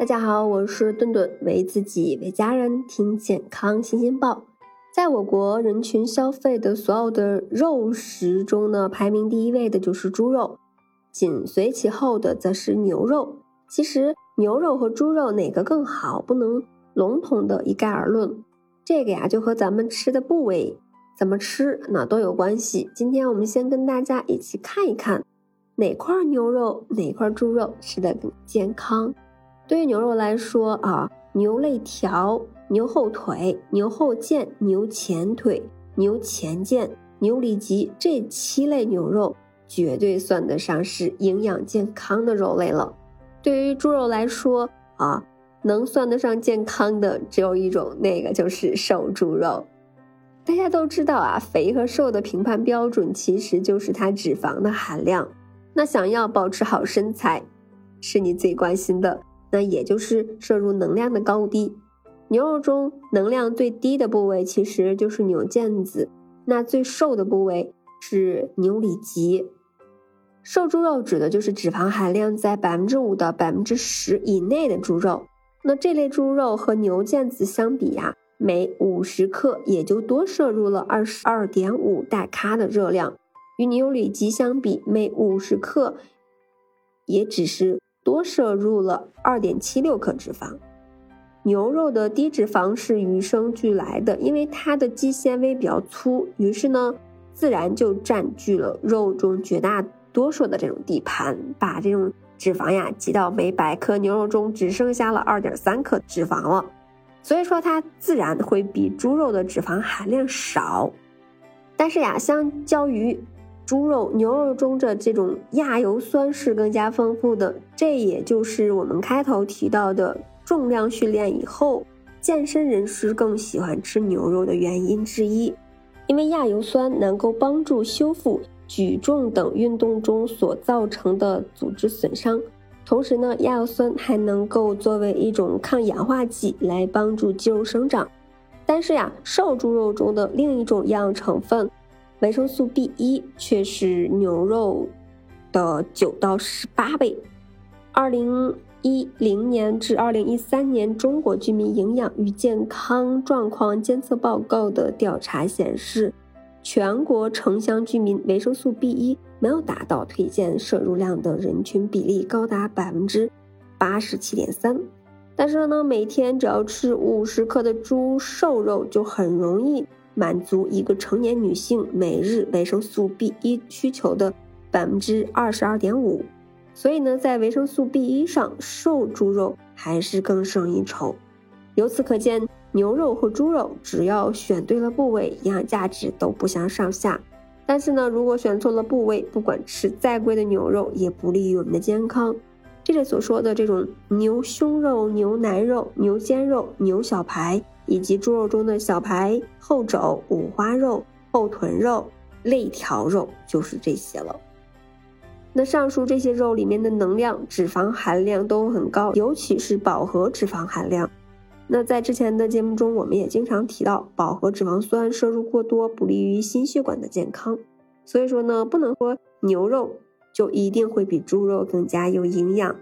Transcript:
大家好，我是顿顿，为自己为家人听健康新鲜报。在我国人群消费的所有的肉食中呢，排名第一位的就是猪肉，紧随其后的则是牛肉。其实牛肉和猪肉哪个更好，不能笼统的一概而论。这个呀，就和咱们吃的部位怎么吃那都有关系。今天我们先跟大家一起看一看哪块牛肉、哪块猪肉吃的更健康。对于牛肉来说啊，牛肋条。牛后腿、牛后腱、牛前腿、牛前腱、牛里脊这七类牛肉，绝对算得上是营养健康的肉类了。对于猪肉来说啊，能算得上健康的只有一种，那个就是瘦猪肉。大家都知道啊，肥和瘦的评判标准其实就是它脂肪的含量。那想要保持好身材，是你最关心的，那也就是摄入能量的高低。牛肉中能量最低的部位其实就是牛腱子，那最瘦的部位是牛里脊。瘦猪肉指的就是脂肪含量在百分之五到百分之十以内的猪肉。那这类猪肉和牛腱子相比呀，每五十克也就多摄入了二十二点五大卡的热量，与牛里脊相比，每五十克也只是多摄入了二点七六克脂肪。牛肉的低脂肪是与生俱来的，因为它的肌纤维比较粗，于是呢，自然就占据了肉中绝大多数的这种地盘，把这种脂肪呀挤到每百克牛肉中只剩下了二点三克脂肪了，所以说它自然会比猪肉的脂肪含量少。但是呀，相较于猪肉，牛肉中的这种亚油酸是更加丰富的，这也就是我们开头提到的。重量训练以后，健身人士更喜欢吃牛肉的原因之一，因为亚油酸能够帮助修复举重等运动中所造成的组织损伤，同时呢，亚油酸还能够作为一种抗氧化剂来帮助肌肉生长。但是呀，瘦猪肉中的另一种营养成分维生素 B 一却是牛肉的九到十八倍。二零。一零年至二零一三年中国居民营养与健康状况监测报告的调查显示，全国城乡居民维生素 B 一没有达到推荐摄入量的人群比例高达百分之八十七点三。但是呢，每天只要吃五十克的猪瘦肉，就很容易满足一个成年女性每日维生素 B 一需求的百分之二十二点五。所以呢，在维生素 B 一上，瘦猪肉还是更胜一筹。由此可见，牛肉和猪肉只要选对了部位，营养价值都不相上下。但是呢，如果选错了部位，不管吃再贵的牛肉，也不利于我们的健康。这里所说的这种牛胸肉、牛腩肉、牛肩肉、牛小排，以及猪肉中的小排、后肘、五花肉、后臀肉、肋条肉，就是这些了。那上述这些肉里面的能量、脂肪含量都很高，尤其是饱和脂肪含量。那在之前的节目中，我们也经常提到，饱和脂肪酸摄入过多不利于心血管的健康。所以说呢，不能说牛肉就一定会比猪肉更加有营养。